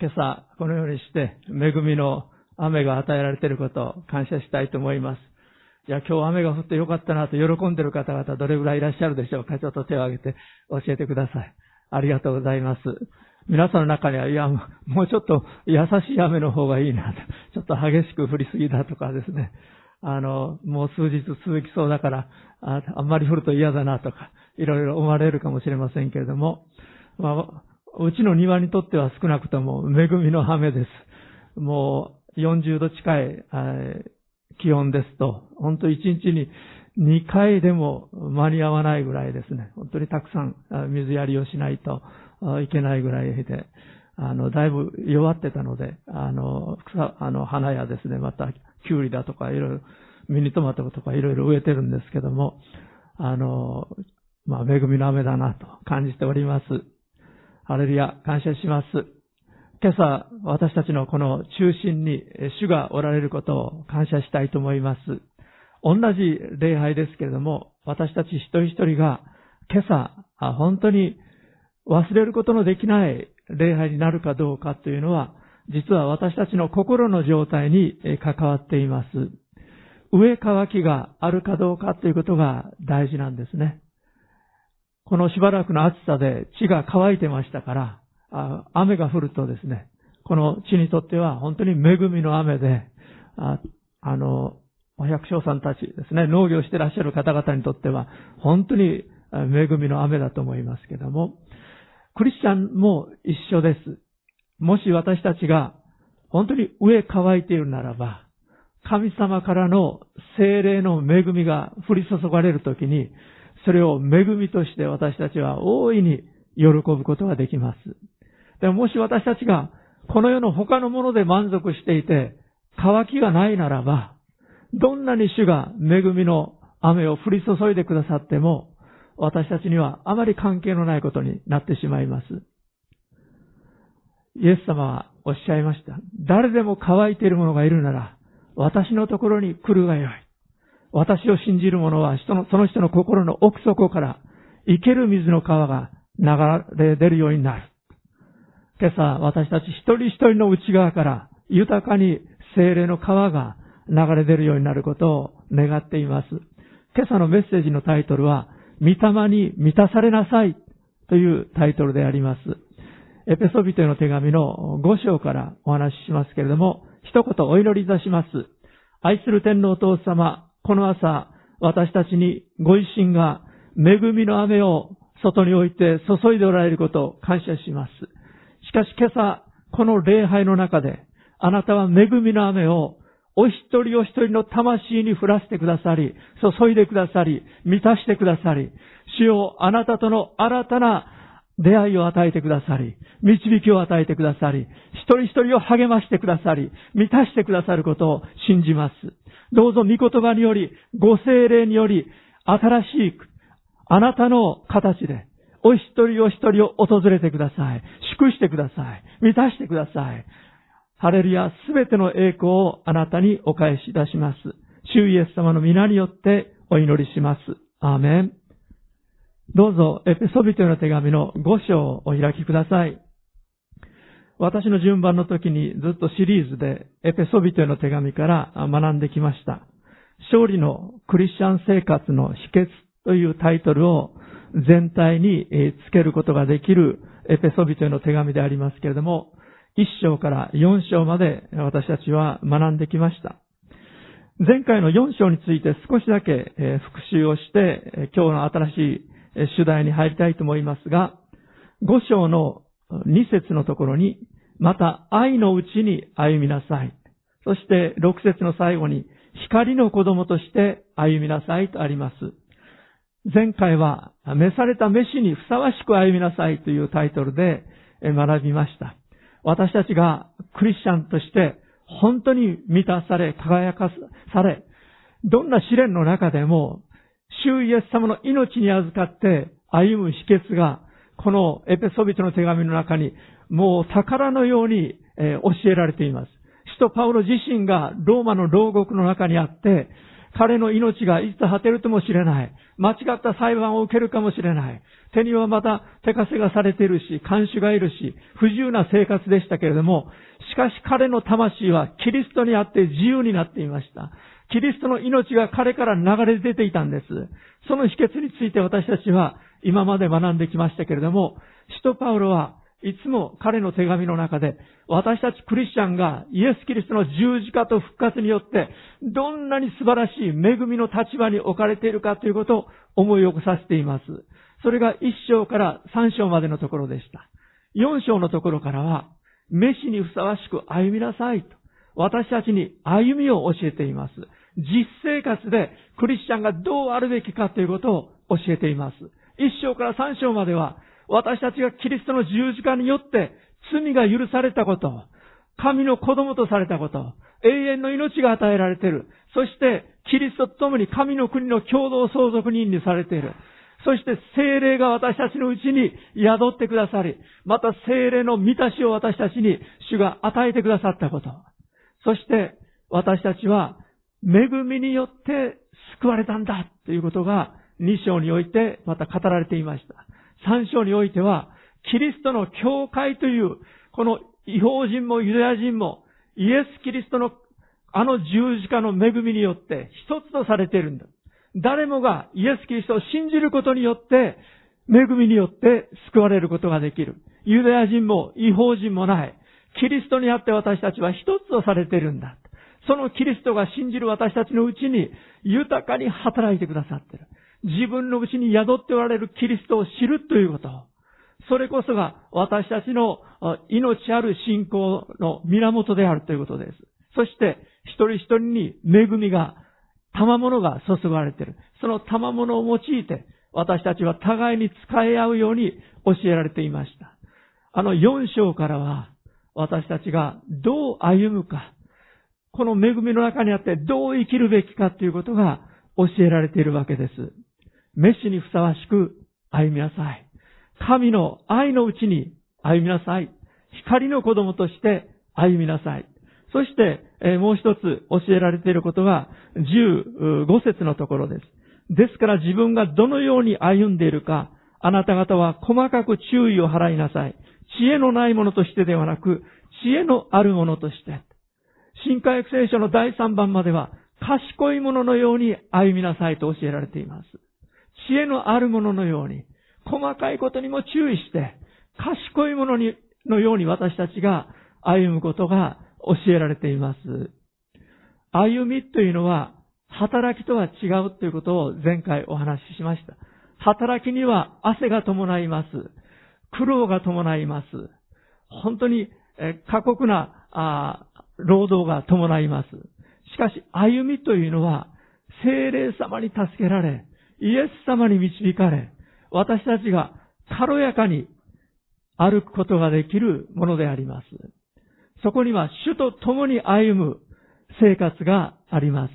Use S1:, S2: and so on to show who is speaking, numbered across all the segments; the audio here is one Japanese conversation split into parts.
S1: 今朝このようにして恵みの雨が与えられていることを感謝したいと思います。いや、今日雨が降ってよかったなと喜んでいる方々どれぐらいいらっしゃるでしょうかちょっと手を挙げて教えてください。ありがとうございます。皆さんの中には、いや、もうちょっと優しい雨の方がいいなと、ちょっと激しく降りすぎだとかですね、あの、もう数日続きそうだから、ああんまり降ると嫌だなとか、いろいろ思われるかもしれませんけれども、まあ、うちの庭にとっては少なくとも恵みの雨です。もう40度近い気温ですと、本当1日に2回でも間に合わないぐらいですね。本当にたくさん水やりをしないといけないぐらいで、あの、だいぶ弱ってたので、あの、草、あの、花やですね、また、キュウリだとか、いろいろ、ミニトマトとかいろいろ植えてるんですけども、あの、まあ、恵みの雨だなと感じております。ハレルヤ、感謝します。今朝、私たちのこの中心に主がおられることを感謝したいと思います。同じ礼拝ですけれども、私たち一人一人が今朝、本当に忘れることのできない礼拝になるかどうかというのは、実は私たちの心の状態に関わっています。上乾きがあるかどうかということが大事なんですね。このしばらくの暑さで地が乾いてましたから、雨が降るとですね、この地にとっては本当に恵みの雨で、ああの、お百姓さんたちですね、農業してらっしゃる方々にとっては、本当に恵みの雨だと思いますけども、クリスチャンも一緒です。もし私たちが本当に上乾いているならば、神様からの精霊の恵みが降り注がれるときに、それを恵みとして私たちは大いに喜ぶことができます。でももし私たちがこの世の他のもので満足していて、乾きがないならば、どんなに主が恵みの雨を降り注いでくださっても、私たちにはあまり関係のないことになってしまいます。イエス様はおっしゃいました。誰でも乾いている者がいるなら、私のところに来るがよい。私を信じる者は人の、その人の心の奥底から生ける水の川が流れ出るようになる。今朝、私たち一人一人の内側から豊かに精霊の川が流れ出るようになることを願っています。今朝のメッセージのタイトルは、御霊に満たされなさいというタイトルであります。エペソビトへの手紙の5章からお話ししますけれども、一言お祈りいたします。愛する天皇お父様、この朝、私たちにご一心が恵みの雨を外に置いて注いでおられることを感謝します。しかし今朝、この礼拝の中で、あなたは恵みの雨をお一人お一人の魂に降らせてくださり、注いでくださり、満たしてくださり、主よあなたとの新たな出会いを与えてくださり、導きを与えてくださり、一人一人を励ましてくださり、満たしてくださることを信じます。どうぞ御言葉により、ご精霊により、新しい、あなたの形で、お一人お一人を訪れてください。祝してください。満たしてください。ハレルヤ、すべての栄光をあなたにお返しいたします。主イエス様の皆によってお祈りします。アーメン。どうぞ、エペソビトへの手紙の5章をお開きください。私の順番の時にずっとシリーズでエペソビトへの手紙から学んできました。勝利のクリスチャン生活の秘訣というタイトルを全体につけることができるエペソビトへの手紙でありますけれども、1章から4章まで私たちは学んできました。前回の4章について少しだけ復習をして今日の新しい主題に入りたいと思いますが、5章の2節のところに、また愛のうちに歩みなさい。そして6節の最後に、光の子供として歩みなさいとあります。前回は、召された召しにふさわしく歩みなさいというタイトルで学びました。私たちがクリスチャンとして本当に満たされ、輝かされ、どんな試練の中でも主イエス様の命に預かって歩む秘訣が、このエペソビトの手紙の中に、もう宝のように、教えられています。使徒パウロ自身がローマの牢獄の中にあって、彼の命がいつ果てるともしれない。間違った裁判を受けるかもしれない。手にはまた手稼がされているし、看守がいるし、不自由な生活でしたけれども、しかし彼の魂はキリストにあって自由になっていました。キリストの命が彼から流れ出ていたんです。その秘訣について私たちは今まで学んできましたけれども、使徒パウロはいつも彼の手紙の中で、私たちクリスチャンがイエス・キリストの十字架と復活によって、どんなに素晴らしい恵みの立場に置かれているかということを思い起こさせています。それが一章から三章までのところでした。四章のところからは、飯にふさわしく歩みなさいと、私たちに歩みを教えています。実生活でクリスチャンがどうあるべきかということを教えています。一章から三章までは、私たちがキリストの十字架によって罪が許されたこと、神の子供とされたこと、永遠の命が与えられている。そして、キリストと共に神の国の共同相続人にされている。そして精霊が私たちのうちに宿ってくださり、また精霊の満たしを私たちに主が与えてくださったこと。そして私たちは恵みによって救われたんだということが2章においてまた語られていました。3章においては、キリストの教会という、この違法人もユダヤ人も、イエス・キリストのあの十字架の恵みによって一つとされているんだ。誰もがイエス・キリストを信じることによって、恵みによって救われることができる。ユダヤ人も違法人もない。キリストにあって私たちは一つとされているんだ。そのキリストが信じる私たちのうちに豊かに働いてくださっている。自分のうちに宿っておられるキリストを知るということ。それこそが私たちの命ある信仰の源であるということです。そして、一人一人に恵みが、賜物が注がれている。その賜物を用いて、私たちは互いに使い合うように教えられていました。あの4章からは、私たちがどう歩むか、この恵みの中にあってどう生きるべきかということが教えられているわけです。飯にふさわしく歩みなさい。神の愛のうちに歩みなさい。光の子供として歩みなさい。そして、えもう一つ教えられていることが15節のところです。ですから自分がどのように歩んでいるか、あなた方は細かく注意を払いなさい。知恵のないものとしてではなく、知恵のあるものとして。新科学聖書の第3番までは、賢いもののように歩みなさいと教えられています。知恵のあるもののように、細かいことにも注意して、賢いものにのように私たちが歩むことが教えられています。歩みというのは、働きとは違うということを前回お話ししました。働きには汗が伴います。苦労が伴います。本当に過酷な労働が伴います。しかし、歩みというのは、精霊様に助けられ、イエス様に導かれ、私たちが軽やかに歩くことができるものであります。そこには主と共に歩む生活があります。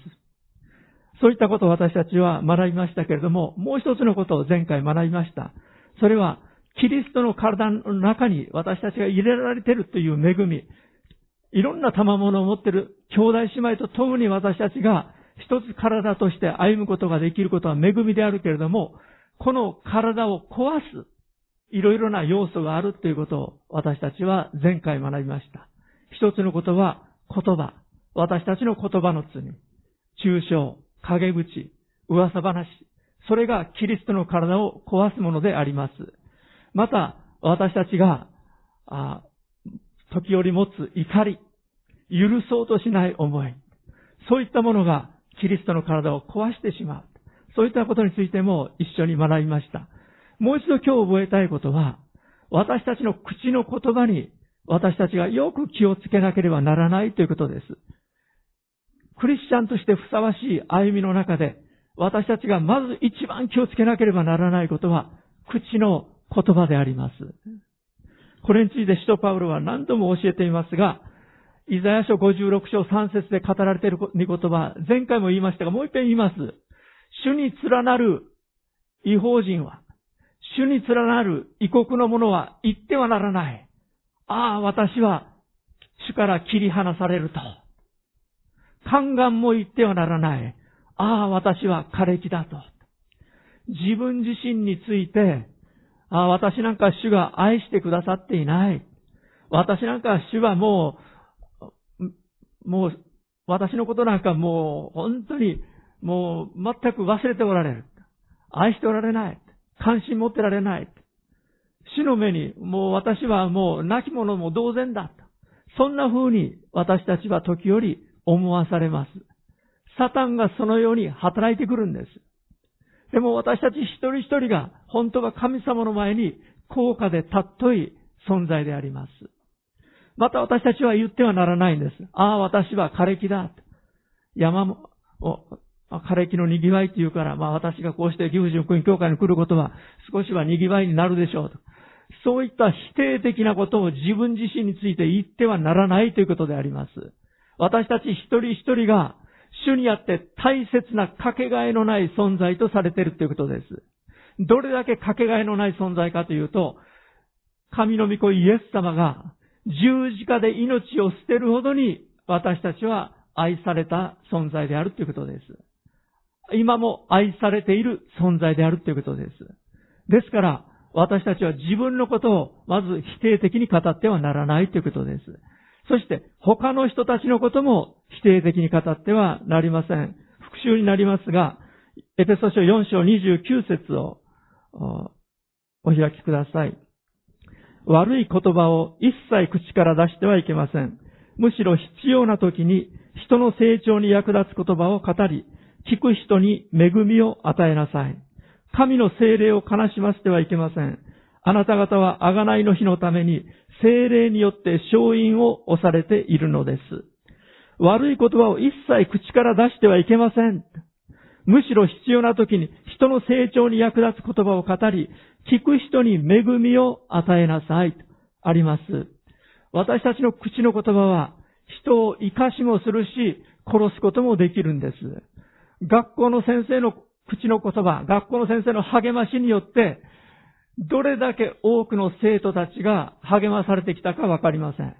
S1: そういったことを私たちは学びましたけれども、もう一つのことを前回学びました。それは、キリストの体の中に私たちが入れられているという恵み、いろんな賜物を持っている兄弟姉妹と共に私たちが一つ体として歩むことができることは恵みであるけれども、この体を壊す、いろいろな要素があるということを私たちは前回学びました。一つのことは言葉。私たちの言葉の罪。抽象、陰口、噂話。それがキリストの体を壊すものであります。また、私たちが、あ時折持つ怒り、許そうとしない思い。そういったものがキリストの体を壊してしまう。そういったことについても一緒に学びました。もう一度今日覚えたいことは、私たちの口の言葉に私たちがよく気をつけなければならないということです。クリスチャンとしてふさわしい歩みの中で、私たちがまず一番気をつけなければならないことは、口の言葉であります。これについて使徒パウロは何度も教えていますが、イザヤ書56章3節で語られている御言葉、前回も言いましたが、もう一遍言います。主に連なる違法人は、主に連なる異国の者は言ってはならない。ああ、私は主から切り離されると。宦官も言ってはならない。ああ、私は枯れ木だと。自分自身について、ああ、私なんか主が愛してくださっていない。私なんか主はもう、もう、私のことなんかもう、本当に、もう、全く忘れておられる。愛しておられない。関心持ってられない。死の目に、もう私はもう亡き者も同然だ。そんな風に私たちは時折思わされます。サタンがそのように働いてくるんです。でも私たち一人一人が本当は神様の前に高価で尊い存在であります。また私たちは言ってはならないんです。ああ、私は枯れ木だ。山も、枯れ木の賑わいって言うから、まあ私がこうして岐阜福音教会に来ることは少しは賑わいになるでしょうと。そういった否定的なことを自分自身について言ってはならないということであります。私たち一人一人が主にあって大切なかけがえのない存在とされているということです。どれだけかけがえのない存在かというと、神の御子イエス様が十字架で命を捨てるほどに私たちは愛された存在であるということです。今も愛されている存在であるということです。ですから、私たちは自分のことをまず否定的に語ってはならないということです。そして他の人たちのことも否定的に語ってはなりません。復習になりますが、エペソ書4章29節をお開きください。悪い言葉を一切口から出してはいけません。むしろ必要な時に人の成長に役立つ言葉を語り、聞く人に恵みを与えなさい。神の精霊を悲しませてはいけません。あなた方は贖いの日のために精霊によって勝因を押されているのです。悪い言葉を一切口から出してはいけません。むしろ必要な時に人の成長に役立つ言葉を語り、聞く人に恵みを与えなさい。とあります。私たちの口の言葉は人を生かしもするし、殺すこともできるんです。学校の先生の口の言葉、学校の先生の励ましによって、どれだけ多くの生徒たちが励まされてきたかわかりません。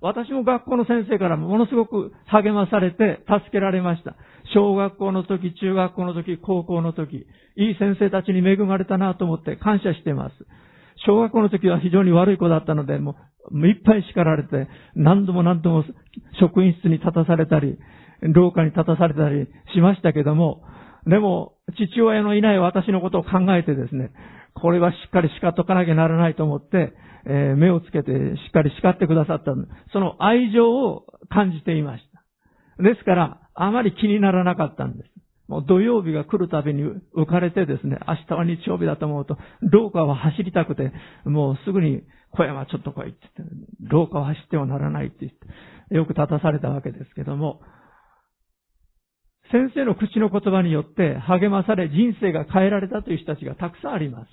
S1: 私も学校の先生からものすごく励まされて助けられました。小学校の時、中学校の時、高校の時、いい先生たちに恵まれたなと思って感謝しています。小学校の時は非常に悪い子だったので、もういっぱい叱られて、何度も何度も職員室に立たされたり、廊下に立たされたりしましたけども、でも、父親のいない私のことを考えてですね、これはしっかり叱っとかなきゃならないと思って、えー、目をつけてしっかり叱ってくださったその愛情を感じていました。ですから、あまり気にならなかったんです。もう土曜日が来るたびに浮かれてですね、明日は日曜日だと思うと、廊下は走りたくて、もうすぐに小山ちょっと来いって言って、廊下を走ってはならないって言って、よく立たされたわけですけども、先生の口の言葉によって励まされ人生が変えられたという人たちがたくさんあります。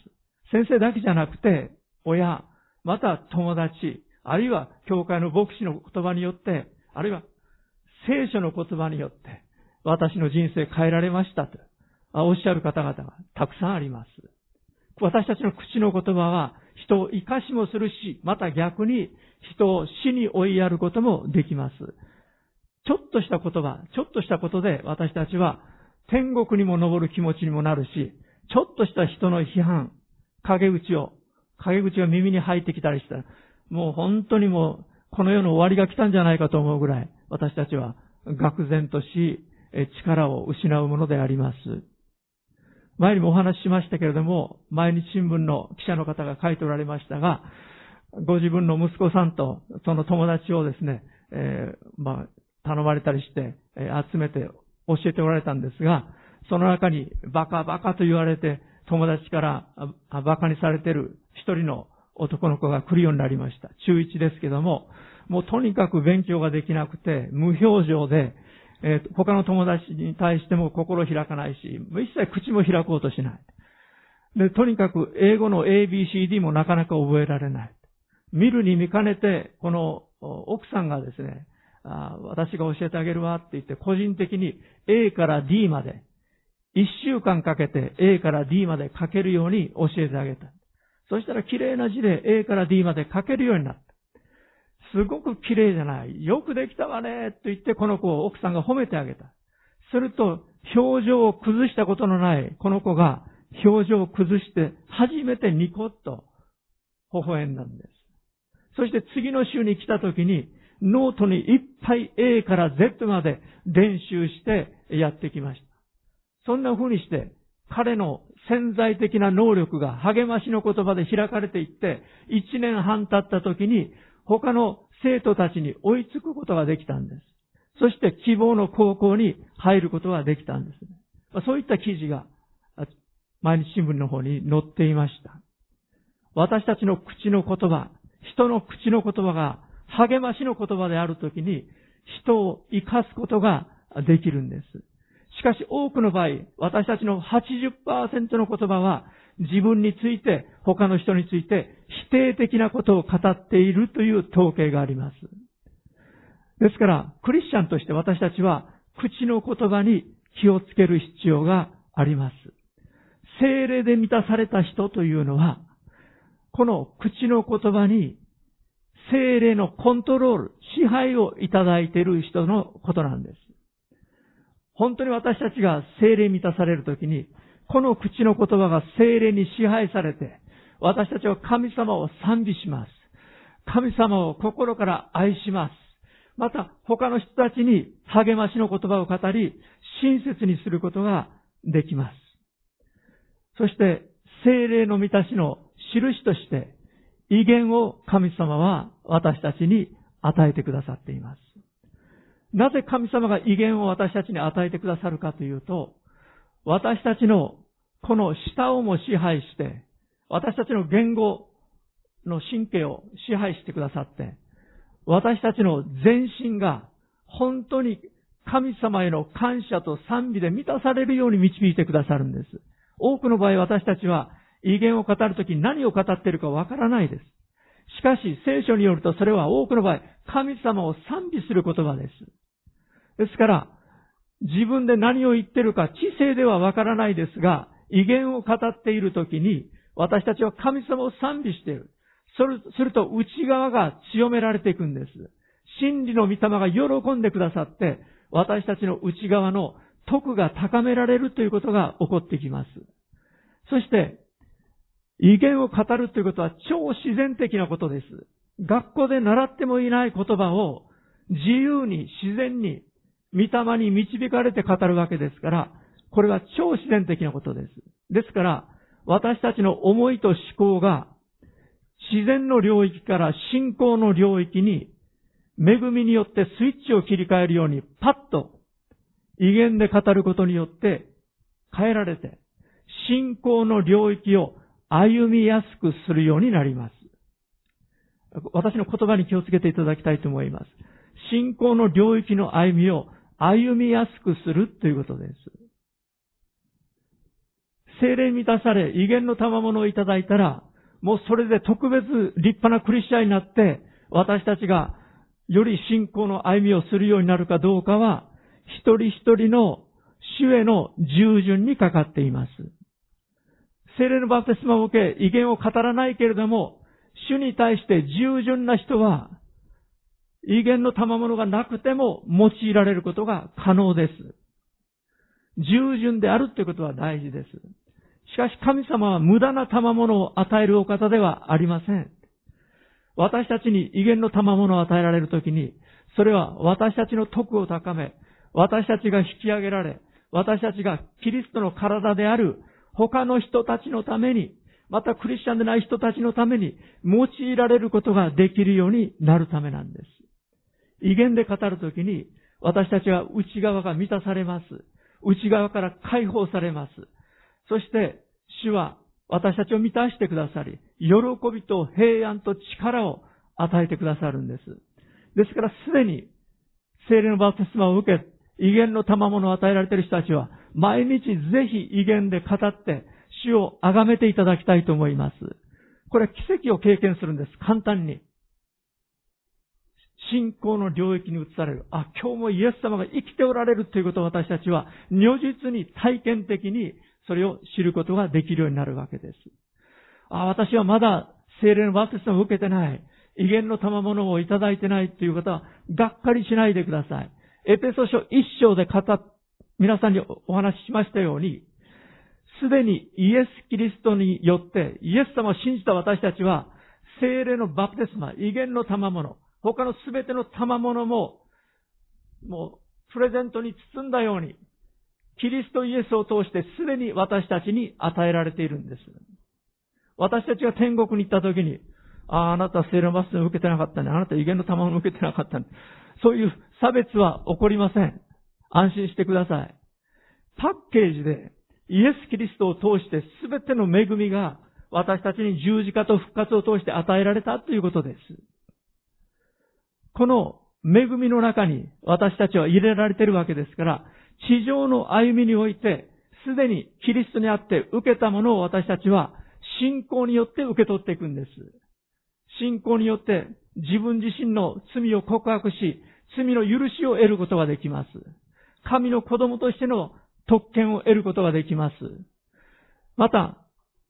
S1: 先生だけじゃなくて、親、また友達、あるいは教会の牧師の言葉によって、あるいは聖書の言葉によって、私の人生変えられましたと、おっしゃる方々がたくさんあります。私たちの口の言葉は人を生かしもするし、また逆に人を死に追いやることもできます。ちょっとした言葉、ちょっとしたことで私たちは天国にも昇る気持ちにもなるし、ちょっとした人の批判、陰口を、陰口が耳に入ってきたりしたら、もう本当にもうこの世の終わりが来たんじゃないかと思うぐらい、私たちは愕然とし、力を失うものであります。前にもお話ししましたけれども、毎日新聞の記者の方が書いておられましたが、ご自分の息子さんとその友達をですね、えー、まあ、頼まれたりして、え集めて教えておられたんですが、その中にバカバカと言われて友達からバカにされてる一人の男の子が来るようになりました。中1ですけども、もうとにかく勉強ができなくて、無表情で、えー、他の友達に対しても心開かないし、一切口も開こうとしない。で、とにかく英語の ABCD もなかなか覚えられない。見るに見かねて、この奥さんがですね、あ私が教えてあげるわって言って、個人的に A から D まで、一週間かけて A から D まで書けるように教えてあげた。そしたら綺麗な字で A から D まで書けるようになった。すごく綺麗じゃない。よくできたわねと言ってこの子を奥さんが褒めてあげた。すると、表情を崩したことのないこの子が表情を崩して初めてニコッと微笑んだんです。そして次の週に来た時にノートにいっぱい A から Z まで練習してやってきました。そんな風にして彼の潜在的な能力が励ましの言葉で開かれていって、1年半経った時に他の生徒たちに追いつくことができたんです。そして希望の高校に入ることができたんです。そういった記事が毎日新聞の方に載っていました。私たちの口の言葉、人の口の言葉が励ましの言葉であるときに人を生かすことができるんです。しかし多くの場合、私たちの80%の言葉は自分について、他の人について否定的なことを語っているという統計があります。ですから、クリスチャンとして私たちは口の言葉に気をつける必要があります。精霊で満たされた人というのは、この口の言葉に精霊のコントロール、支配をいただいている人のことなんです。本当に私たちが精霊満たされるときに、この口の言葉が精霊に支配されて、私たちは神様を賛美します。神様を心から愛します。また、他の人たちに励ましの言葉を語り、親切にすることができます。そして、精霊の満たしの印として、威厳を神様は私たちに与えてくださっています。なぜ神様が威厳を私たちに与えてくださるかというと、私たちのこの舌をも支配して、私たちの言語の神経を支配してくださって、私たちの全身が本当に神様への感謝と賛美で満たされるように導いてくださるんです。多くの場合私たちは威厳を語るときに何を語っているかわからないです。しかし聖書によるとそれは多くの場合神様を賛美する言葉です。ですから、自分で何を言ってるか知性ではわからないですが、威厳を語っているときに、私たちは神様を賛美している。すると内側が強められていくんです。真理の御霊が喜んでくださって、私たちの内側の徳が高められるということが起こってきます。そして、威厳を語るということは超自然的なことです。学校で習ってもいない言葉を自由に自然に御霊に導かれて語るわけですから、これは超自然的なことです。ですから、私たちの思いと思考が自然の領域から信仰の領域に恵みによってスイッチを切り替えるようにパッと威厳で語ることによって変えられて信仰の領域を歩みやすくするようになります。私の言葉に気をつけていただきたいと思います。信仰の領域の歩みを歩みやすくするということです。精霊満たされ、威厳の賜物をいただいたら、もうそれで特別立派なクリスチャンになって、私たちがより信仰の歩みをするようになるかどうかは、一人一人の主への従順にかかっています。精霊のバプテスマを受け、威厳を語らないけれども、主に対して従順な人は、威厳の賜物がなくても用いられることが可能です。従順であるということは大事です。しかし神様は無駄な賜物を与えるお方ではありません。私たちに威厳の賜物を与えられるときに、それは私たちの徳を高め、私たちが引き上げられ、私たちがキリストの体である他の人たちのために、またクリスチャンでない人たちのために用いられることができるようになるためなんです。威厳で語るときに、私たちは内側が満たされます。内側から解放されます。そして、主は私たちを満たしてくださり、喜びと平安と力を与えてくださるんです。ですから、すでに、聖霊のバプテスマを受け、威厳の賜物を与えられている人たちは、毎日ぜひ威厳で語って、主を崇めていただきたいと思います。これは奇跡を経験するんです。簡単に。信仰の領域に移される。あ、今日もイエス様が生きておられるということを私たちは、如実に体験的にそれを知ることができるようになるわけです。あ、私はまだ精霊のバプテスを受けてない。威厳の賜物をいただいてないという方は、がっかりしないでください。エペソ書一章で語っ皆さんにお話ししましたように、すでにイエス・キリストによって、イエス様を信じた私たちは、精霊のバプテスマ、威厳の賜物、他のすべての賜物も、もう、プレゼントに包んだように、キリストイエスを通してすでに私たちに与えられているんです。私たちが天国に行った時に、ああ、あなたは聖霊のバスを受けてなかったね。あなたは威厳の賜物を受けてなかったね。そういう差別は起こりません。安心してください。パッケージでイエス・キリストを通して全ての恵みが私たちに十字架と復活を通して与えられたということです。この恵みの中に私たちは入れられているわけですから、地上の歩みにおいて、すでにキリストにあって受けたものを私たちは信仰によって受け取っていくんです。信仰によって自分自身の罪を告白し、罪の許しを得ることができます。神の子供としての特権を得ることができます。また、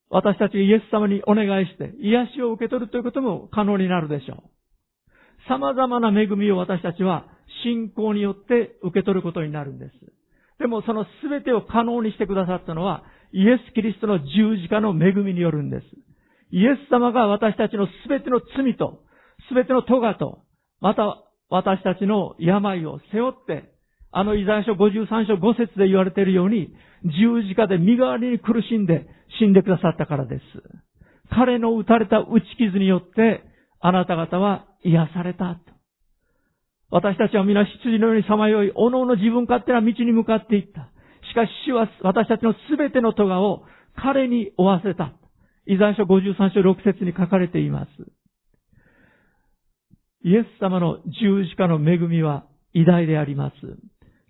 S1: 私たちイエス様にお願いして癒しを受け取るということも可能になるでしょう。様々な恵みを私たちは信仰によって受け取ることになるんです。でもその全てを可能にしてくださったのはイエス・キリストの十字架の恵みによるんです。イエス様が私たちの全ての罪と、全ての咎と、また私たちの病を背負って、あのイザヤ書53章5節で言われているように、十字架で身代わりに苦しんで死んでくださったからです。彼の打たれた打ち傷によって、あなた方は癒された。私たちは皆羊のようにさまよい、おのおの自分勝手な道に向かっていった。しかし主は私たちのすべての咎を彼に負わせた。イザヤ書53章6節に書かれています。イエス様の十字架の恵みは偉大であります。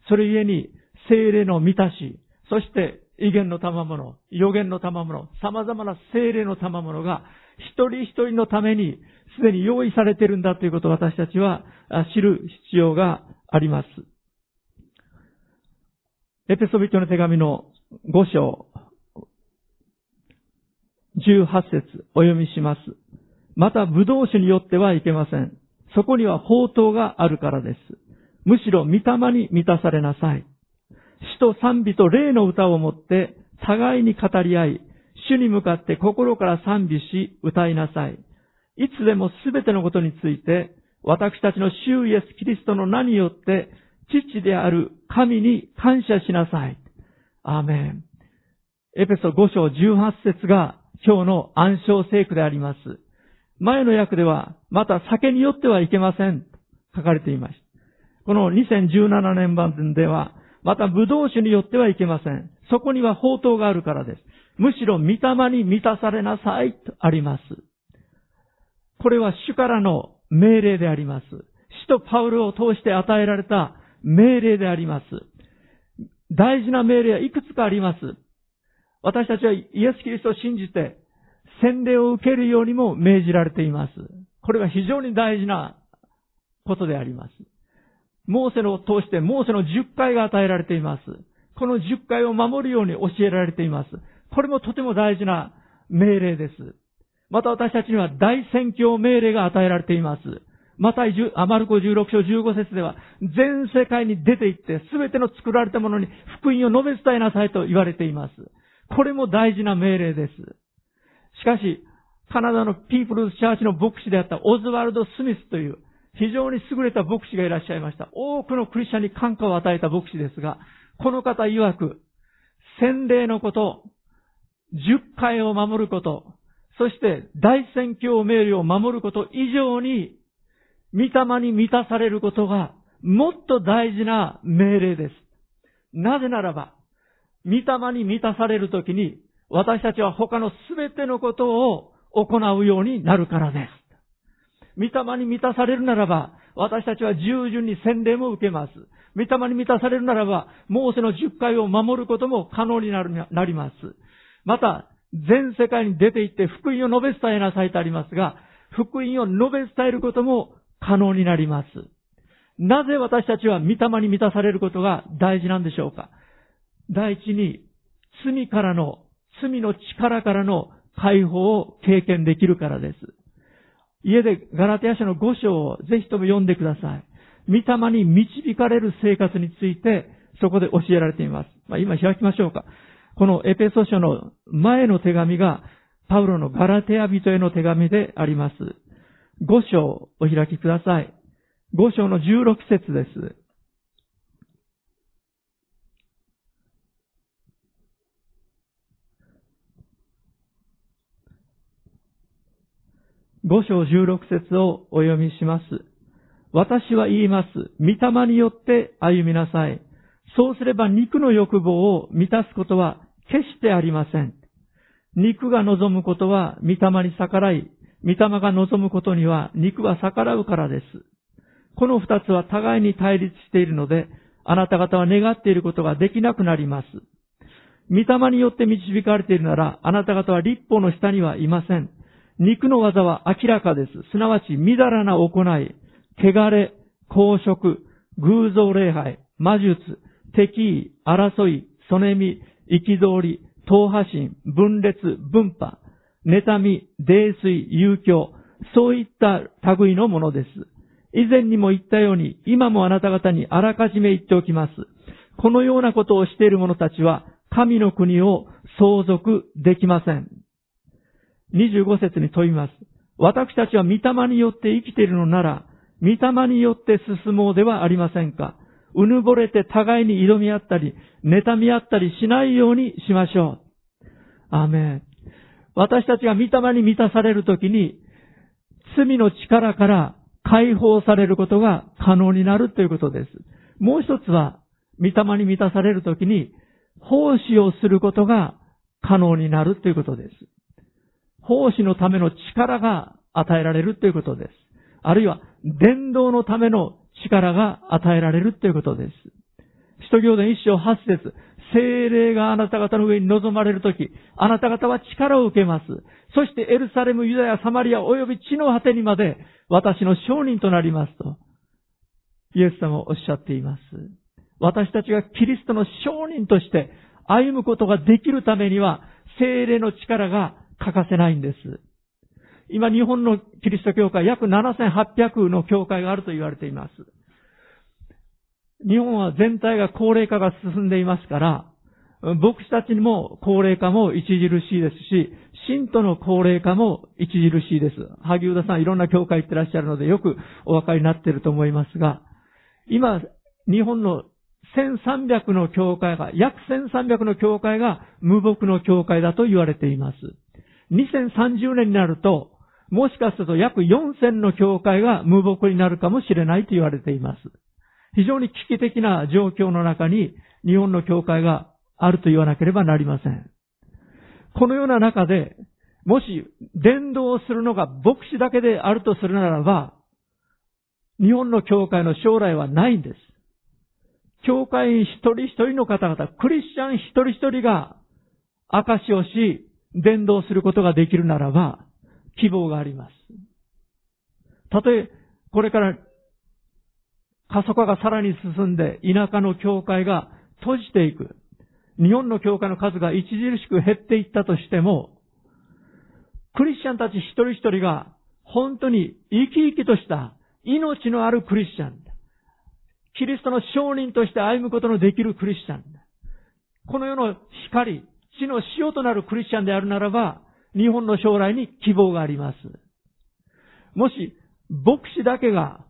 S1: それゆえに、精霊の満たし、そして威厳の賜物、予言の賜物、様々な精霊の賜物が一人一人のためにすでに用意されているんだということを私たちは知る必要があります。エペソビトの手紙の5章、18節お読みします。また、武道酒によってはいけません。そこには宝刀があるからです。むしろ、御霊に満たされなさい。死と賛美と霊の歌をもって、互いに語り合い、主に向かって心から賛美し、歌いなさい。いつでもすべてのことについて、私たちの主イエス・キリストの名によって、父である神に感謝しなさい。アーメン。エペソ5章18節が今日の暗唱聖句であります。前の訳では、また酒によってはいけません。書かれていました。この2017年版では、また武道酒によってはいけません。そこには宝刀があるからです。むしろ御霊に満たされなさいとあります。これは主からの命令であります。使徒パウルを通して与えられた命令であります。大事な命令はいくつかあります。私たちはイエス・キリストを信じて洗礼を受けるようにも命じられています。これが非常に大事なことであります。モーセの通してモーセの10回が与えられています。この10回を守るように教えられています。これもとても大事な命令です。また私たちには大宣教命令が与えられています。また、アマルコ16章15節では、全世界に出て行って、すべての作られたものに福音を述べ伝えなさいと言われています。これも大事な命令です。しかし、カナダのピープルズチャーチの牧師であったオズワルド・スミスという非常に優れた牧師がいらっしゃいました。多くのクリスチャンに感化を与えた牧師ですが、この方曰く、洗礼のこと、十回を守ること、そして大宣教命令を守ること以上に、御霊に満たされることがもっと大事な命令です。なぜならば、御霊に満たされるときに、私たちは他のすべてのことを行うようになるからです。御霊に満たされるならば、私たちは従順に洗礼も受けます。御霊に満たされるならば、モーセの十回を守ることも可能になるなります。また、全世界に出て行って福音を述べ伝えなさいとありますが、福音を述べ伝えることも可能になります。なぜ私たちは御霊に満たされることが大事なんでしょうか第一に、罪からの、罪の力からの解放を経験できるからです。家でガラテヤ書の5章をぜひとも読んでください。御霊に導かれる生活についてそこで教えられています。まあ、今開きましょうか。このエペソ書の前の手紙が、パウロのガラテア人への手紙であります。5章お開きください。5章の16節です。5章16節をお読みします。私は言います。御霊によって歩みなさい。そうすれば肉の欲望を満たすことは決してありません。肉が望むことは御霊に逆らい、御霊が望むことには肉は逆らうからです。この二つは互いに対立しているので、あなた方は願っていることができなくなります。御霊によって導かれているなら、あなた方は立法の下にはいません。肉の技は明らかです。すなわち、みだらな行い、汚れ、公職、偶像礼拝、魔術、敵意、争い、そねみ、憤り、党派心、分裂、分派、妬み、泥酔、遊興、そういった類のものです。以前にも言ったように、今もあなた方にあらかじめ言っておきます。このようなことをしている者たちは、神の国を相続できません。25節に問います。私たちは御霊によって生きているのなら、御霊によって進もうではありませんか。うぬぼれて互いに挑み合ったり、妬み合ったりしないようにしましょう。アーメン。私たちが御霊に満たされるときに、罪の力から解放されることが可能になるということです。もう一つは、御霊に満たされるときに、奉仕をすることが可能になるということです。奉仕のための力が与えられるということです。あるいは、伝道のための力が与えられるということです。使徒行伝一章八節精霊があなた方の上に臨まれるとき、あなた方は力を受けます。そしてエルサレム、ユダヤ、サマリア、及び地の果てにまで私の証人となりますと、イエス様はおっしゃっています。私たちがキリストの証人として歩むことができるためには、精霊の力が欠かせないんです。今日本のキリスト教会約7800の教会があると言われています。日本は全体が高齢化が進んでいますから、牧師たちにも高齢化も著しいですし、信徒の高齢化も著しいです。萩生田さんいろんな教会行ってらっしゃるのでよくお分かりになっていると思いますが、今、日本の1300の教会が、約1300の教会が無牧の教会だと言われています。2030年になると、もしかすると約4000の教会が無牧になるかもしれないと言われています。非常に危機的な状況の中に日本の教会があると言わなければなりません。このような中で、もし伝道をするのが牧師だけであるとするならば、日本の教会の将来はないんです。教会員一人一人の方々、クリスチャン一人一人が証をし、伝道することができるならば、希望があります。たとえ、これから過疎化がさらに進んで、田舎の教会が閉じていく。日本の教会の数が著しく減っていったとしても、クリスチャンたち一人一人が本当に生き生きとした命のあるクリスチャン。キリストの証人として歩むことのできるクリスチャン。この世の光、地の塩となるクリスチャンであるならば、日本の将来に希望があります。もし、牧師だけが、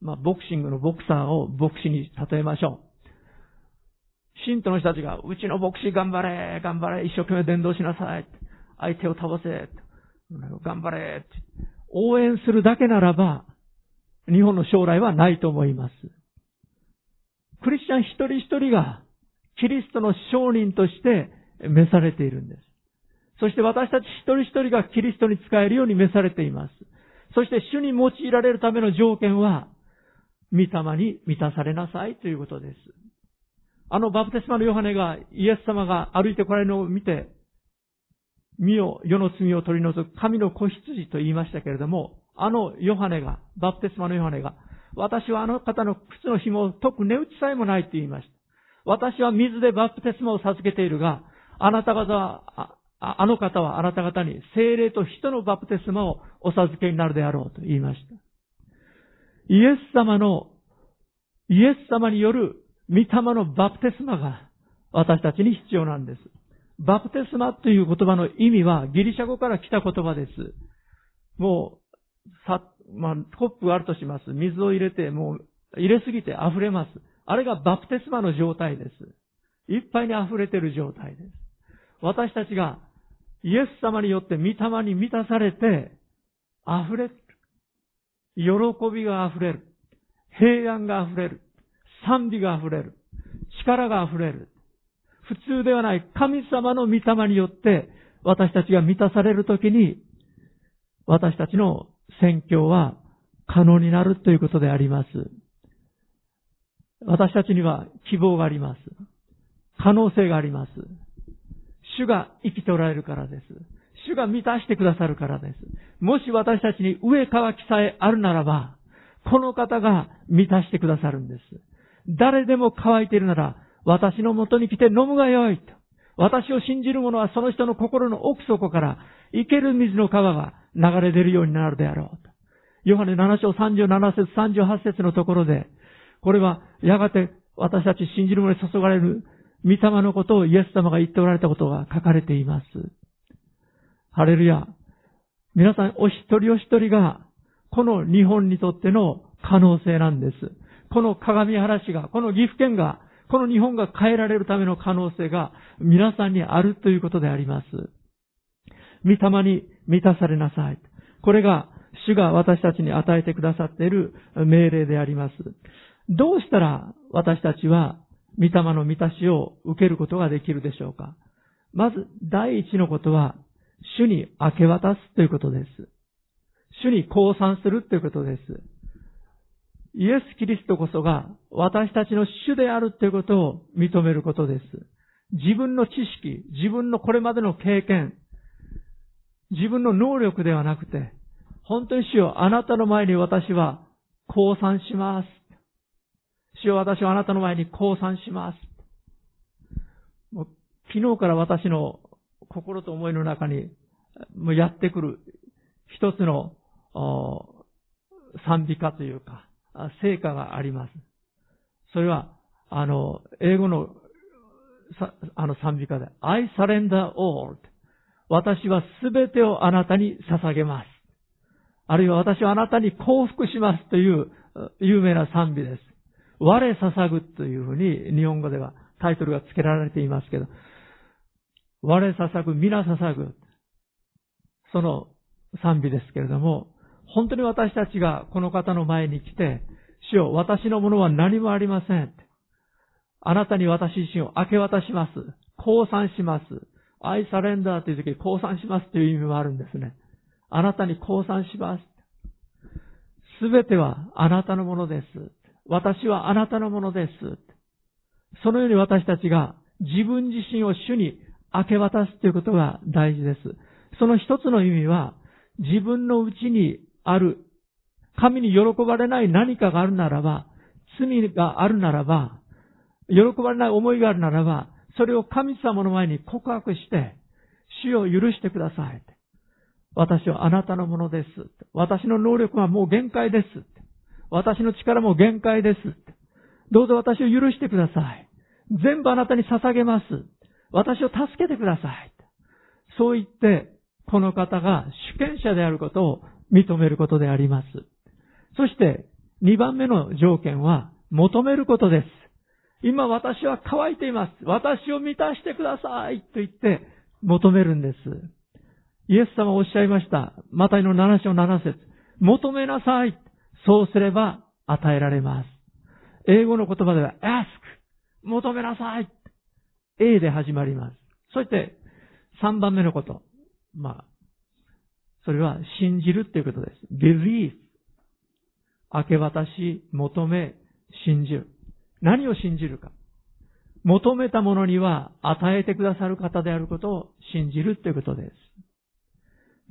S1: まあ、ボクシングのボクサーを牧師に例えましょう。信徒の人たちが、うちの牧師頑張れ、頑張れ、一生懸命伝道しなさい。相手を倒せ。頑張れ。応援するだけならば、日本の将来はないと思います。クリスチャン一人一人が、キリストの証人として召されているんです。そして私たち一人一人がキリストに使えるように召されています。そして主に用いられるための条件は、御霊に満たされなさいということです。あのバプテスマのヨハネがイエス様が歩いてこられるのを見て、身を、世の罪を取り除く神の子羊と言いましたけれども、あのヨハネが、バプテスマのヨハネが、私はあの方の靴の紐を解く値打ちさえもないと言いました。私は水でバプテスマを授けているが、あなた方は、あの方はあなた方に精霊と人のバプテスマをお授けになるであろうと言いました。イエス様の、イエス様による御霊のバプテスマが私たちに必要なんです。バプテスマという言葉の意味はギリシャ語から来た言葉です。もう、さ、まあ、コップがあるとします。水を入れて、もう、入れすぎて溢れます。あれがバプテスマの状態です。いっぱいに溢れている状態です。私たちがイエス様によって御霊に満たされて溢れる。喜びが溢れる。平安が溢れる。賛美が溢れる。力が溢れる。普通ではない神様の御霊によって私たちが満たされるときに私たちの宣教は可能になるということであります。私たちには希望があります。可能性があります。主が生きておられるからです。主が満たしてくださるからです。もし私たちに上乾きさえあるならば、この方が満たしてくださるんです。誰でも乾いているなら、私のもとに来て飲むがよいと。私を信じる者はその人の心の奥底から生ける水の川が流れ出るようになるであろうと。ヨハネ7章37節38節のところで、これはやがて私たち信じる者に注がれる御霊のことをイエス様が言っておられたことが書かれています。ハレルヤ。皆さんお一人お一人がこの日本にとっての可能性なんです。この鏡原市が、この岐阜県が、この日本が変えられるための可能性が皆さんにあるということであります。御霊に満たされなさい。これが主が私たちに与えてくださっている命令であります。どうしたら私たちは御霊の満たしを受けることができるでしょうか？まず第一のことは、主に明け渡すということです。主に降参するということです。イエス・キリストこそが私たちの主であるということを認めることです。自分の知識、自分のこれまでの経験、自分の能力ではなくて、本当に主よ、あなたの前に私は降参します。主よ、私はあなたの前に降参します。もう昨日から私の心と思いの中にもうやってくる一つの賛美歌というか、成果があります。それは、あの、英語のあの賛美歌で、I surrender all. 私はすべてをあなたに捧げます。あるいは私はあなたに降伏しますという有名な賛美です。我捧ぐというふうに日本語ではタイトルが付けられていますけど、我捧ぐ、皆捧ぐ。その賛美ですけれども、本当に私たちがこの方の前に来て、主よ、私のものは何もありません。あなたに私自身を明け渡します。降参します。I surrender という時に降参しますという意味もあるんですね。あなたに降参します。すべてはあなたのものです。私はあなたのものです。そのように私たちが自分自身を主に明け渡すということが大事です。その一つの意味は、自分のうちにある、神に喜ばれない何かがあるならば、罪があるならば、喜ばれない思いがあるならば、それを神様の前に告白して、主を許してください。私はあなたのものです。私の能力はもう限界です。私の力も限界です。どうぞ私を許してください。全部あなたに捧げます。私を助けてください。そう言って、この方が主権者であることを認めることであります。そして、2番目の条件は、求めることです。今私は乾いています。私を満たしてください。と言って、求めるんです。イエス様おっしゃいました。マタイの7章7節求めなさい。そうすれば与えられます。英語の言葉では ask 求めなさい A で始まります。そして3番目のこと。まあ、それは信じるっていうことです。believe 明け渡し、求め、信じる。何を信じるか。求めたものには与えてくださる方であることを信じるということです。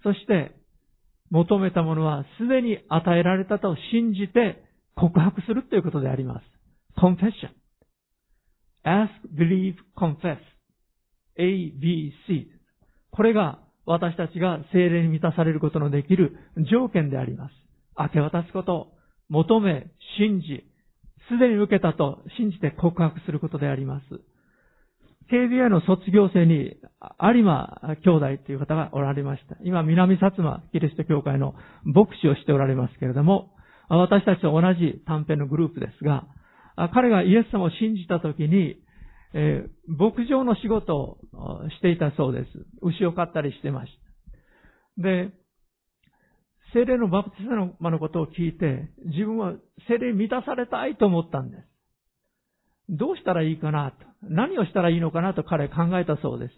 S1: そして、求めたものはすでに与えられたと信じて告白するということであります。confession. ask, believe, confess. A, B, C. これが私たちが精霊に満たされることのできる条件であります。明け渡すこと、求め、信じ、すでに受けたと信じて告白することであります。KBI の卒業生に有馬兄弟という方がおられました。今、南薩摩キリスト教会の牧師をしておられますけれども、私たちと同じ短編のグループですが、彼がイエス様を信じたときに、えー、牧場の仕事をしていたそうです。牛を飼ったりしてました。で、精霊のバプテスマのことを聞いて、自分は精霊満たされたいと思ったんです。どうしたらいいかなと。何をしたらいいのかなと彼考えたそうです。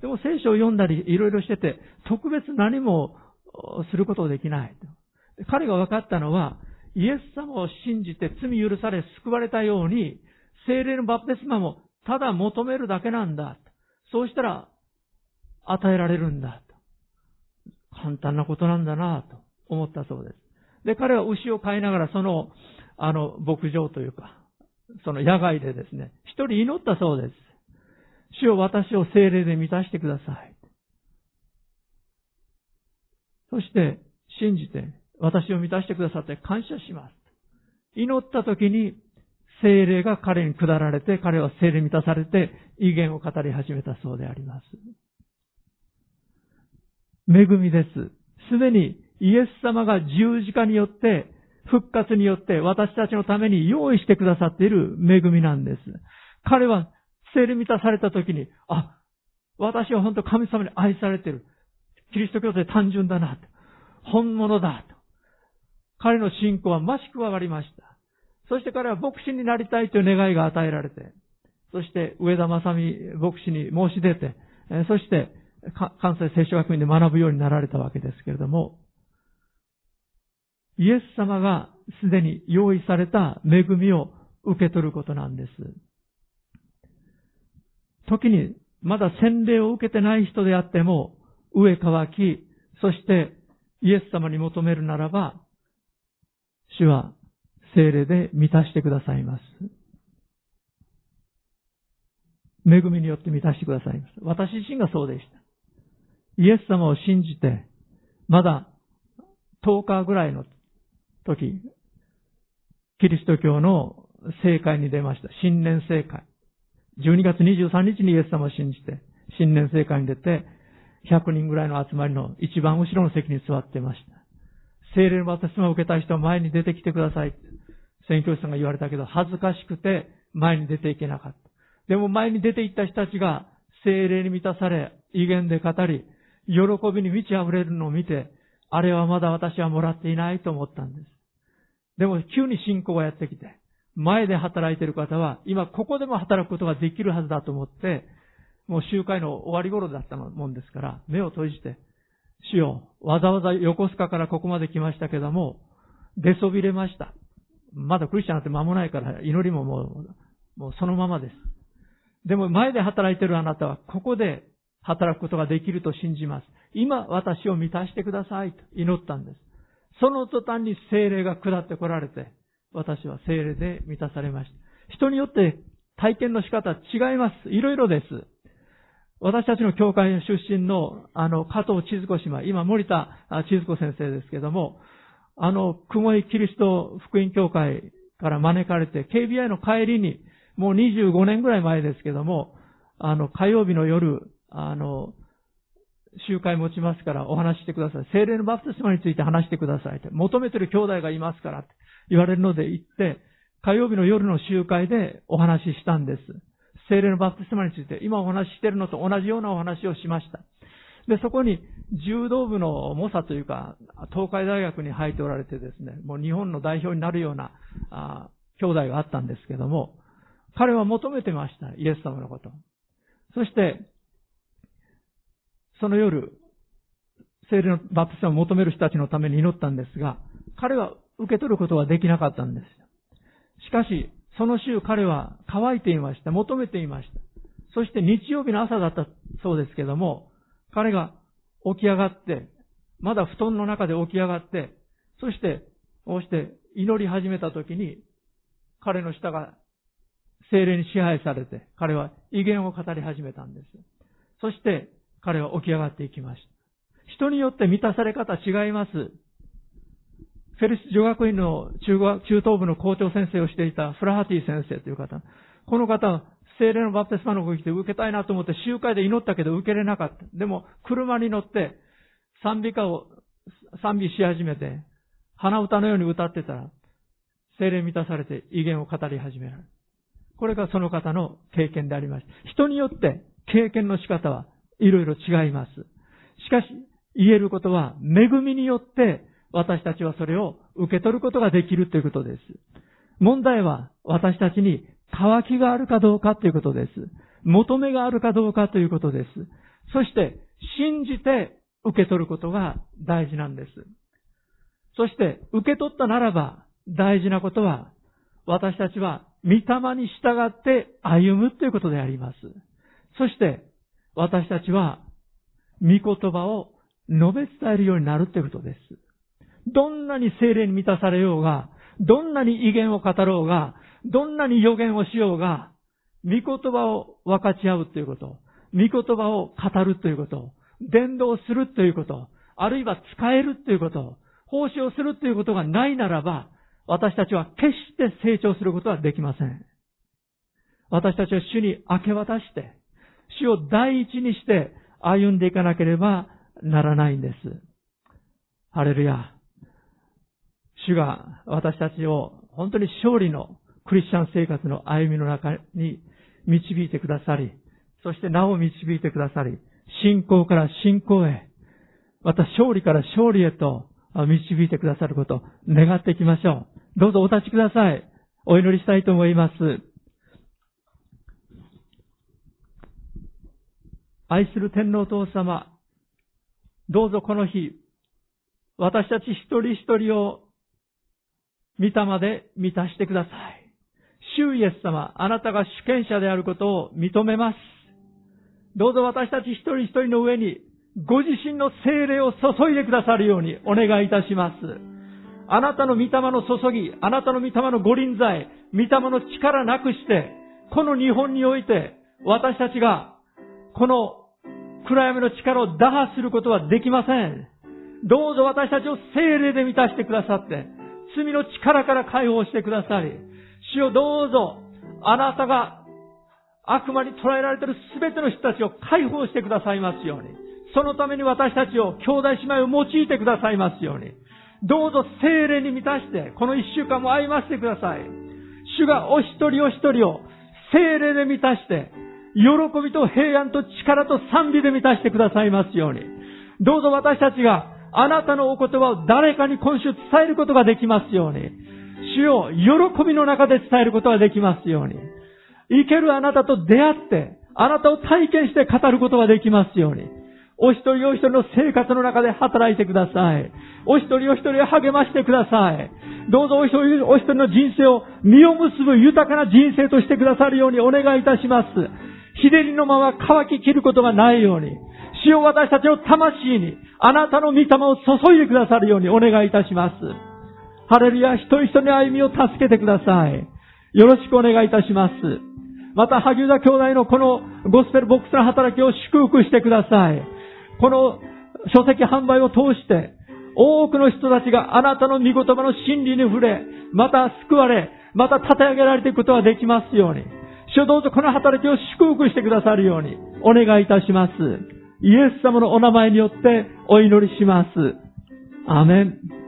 S1: でも聖書を読んだりいろいろしてて、特別何もすることできないと。彼が分かったのは、イエス様を信じて罪許され救われたように、精霊のバプテスマもただ求めるだけなんだ。そうしたら与えられるんだ。簡単なことなんだなと思ったそうです。で、彼は牛を飼いながらその、あの、牧場というか、その野外でですね、一人祈ったそうです。主を私を精霊で満たしてください。そして、信じて、私を満たしてくださって感謝します。祈った時に、精霊が彼に下られて、彼は精霊満たされて、威厳を語り始めたそうであります。恵みです。すでにイエス様が十字架によって、復活によって私たちのために用意してくださっている恵みなんです。彼は聖霊満たされた時に、あ、私は本当神様に愛されている。キリスト教で単純だなと。本物だ。と。彼の信仰は増し加わりました。そして彼は牧師になりたいという願いが与えられて、そして上田正美牧師に申し出て、そして関西聖書学院で学ぶようになられたわけですけれども、イエス様がすでに用意された恵みを受け取ることなんです。時にまだ洗礼を受けてない人であっても、上乾き、そしてイエス様に求めるならば、主は精霊で満たしてくださいます。恵みによって満たしてくださいます。私自身がそうでした。イエス様を信じて、まだ10日ぐらいの時、キリスト教の聖会に出ました。新年聖会。12月23日にイエス様を信じて、新年聖会に出て、100人ぐらいの集まりの一番後ろの席に座ってました。聖霊のバプテスマを受けた人は前に出てきてください。宣教師さんが言われたけど、恥ずかしくて前に出ていけなかった。でも前に出て行った人たちが聖霊に満たされ、威厳で語り、喜びに満ち溢れるのを見て、あれはまだ私はもらっていないと思ったんです。でも急に信仰がやってきて、前で働いている方は、今ここでも働くことができるはずだと思って、もう集会の終わり頃だったもんですから、目を閉じて、主よ、わざわざ横須賀からここまで来ましたけども、出そびれました。まだクリスチャンなんて間もないから祈りももう、もうそのままです。でも前で働いているあなたは、ここで働くことができると信じます。今、私を満たしてくださいと祈ったんです。その途端に精霊が下ってこられて、私は精霊で満たされました。人によって体験の仕方違います。いろいろです。私たちの教会の出身の、あの、加藤千鶴子姉妹、今森田千鶴子先生ですけども、あの、雲井キリスト福音教会から招かれて、KBI の帰りに、もう25年ぐらい前ですけども、あの、火曜日の夜、あの、集会持ちますからお話してください。精霊のバプテスマについて話してくださいって。求めてる兄弟がいますからって言われるので行って、火曜日の夜の集会でお話ししたんです。精霊のバプテスマについて、今お話ししてるのと同じようなお話をしました。で、そこに柔道部の猛者というか、東海大学に入っておられてですね、もう日本の代表になるような、あ兄弟があったんですけども、彼は求めてました。イエス様のこと。そして、その夜、聖霊のバプテスマを求める人たちのために祈ったんですが、彼は受け取ることができなかったんです。しかし、その週彼は乾いていました。求めていました。そして日曜日の朝だったそうですけども、彼が起き上がって、まだ布団の中で起き上がって、そして、こうして祈り始めた時に、彼の舌が精霊に支配されて、彼は威厳を語り始めたんです。そして、彼は起き上がっていきました。人によって満たされ方違います。フェリス女学院の中中東部の校長先生をしていたフラハティ先生という方。この方は、精霊のバプテスマの動きで受けたいなと思って集会で祈ったけど受けれなかった。でも、車に乗って賛美歌を賛美し始めて、鼻歌のように歌ってたら、精霊満たされて威厳を語り始められる。これがその方の経験でありました。人によって経験の仕方はいろいろ違います。しかし、言えることは、恵みによって私たちはそれを受け取ることができるということです。問題は私たちに渇きがあるかどうかということです。求めがあるかどうかということです。そして、信じて受け取ることが大事なんです。そして、受け取ったならば、大事なことは、私たちは、御霊に従って歩むということであります。そして、私たちは、御言葉を述べ伝えるようになるということです。どんなに精霊に満たされようが、どんなに威厳を語ろうが、どんなに予言をしようが、御言葉を分かち合うということ、御言葉を語るということ、伝道するということ、あるいは使えるということ、奉仕をするということがないならば、私たちは決して成長することはできません。私たちは主に明け渡して、主を第一にして歩んでいかなければならないんです。ハレルヤ。主が私たちを本当に勝利のクリスチャン生活の歩みの中に導いてくださり、そしてなお導いてくださり、信仰から信仰へ、また勝利から勝利へと導いてくださることを願っていきましょう。どうぞお立ちください。お祈りしたいと思います。愛する天皇父様、どうぞこの日、私たち一人一人を御霊で満たしてください。主イエス様、あなたが主権者であることを認めます。どうぞ私たち一人一人の上に、ご自身の精霊を注いでくださるようにお願いいたします。あなたの御霊の注ぎ、あなたの御霊の御臨在、御霊の力なくして、この日本において、私たちが、この暗闇の力を打破することはできません。どうぞ私たちを精霊で満たしてくださって、罪の力から解放してくださり、主をどうぞ、あなたが悪魔に捉えられている全ての人たちを解放してくださいますように。そのために私たちを兄弟姉妹を用いてくださいますように。どうぞ精霊に満たして、この一週間も歩ませてください。主がお一人お一人を精霊で満たして、喜びと平安と力と賛美で満たしてくださいますように。どうぞ私たちがあなたのお言葉を誰かに今週伝えることができますように。主を喜びの中で伝えることができますように。生けるあなたと出会って、あなたを体験して語ることができますように。お一人お一人の生活の中で働いてください。お一人お一人を励ましてください。どうぞお一人お一人の人生を実を結ぶ豊かな人生としてくださるようにお願いいたします。日照りのまま乾ききることがないように。主を私たちの魂に、あなたの御霊を注いでくださるようにお願いいたします。ハレルヤ、一人一人の歩みを助けてください。よろしくお願いいたします。また、萩生田兄弟のこのゴスペルボックスの働きを祝福してください。この書籍販売を通して、多くの人たちがあなたの御言葉の真理に触れ、また救われ、また立て上げられていくことができますように。主どうぞこの働きを祝福してくださるようにお願いいたします。イエス様のお名前によってお祈りします。アメン。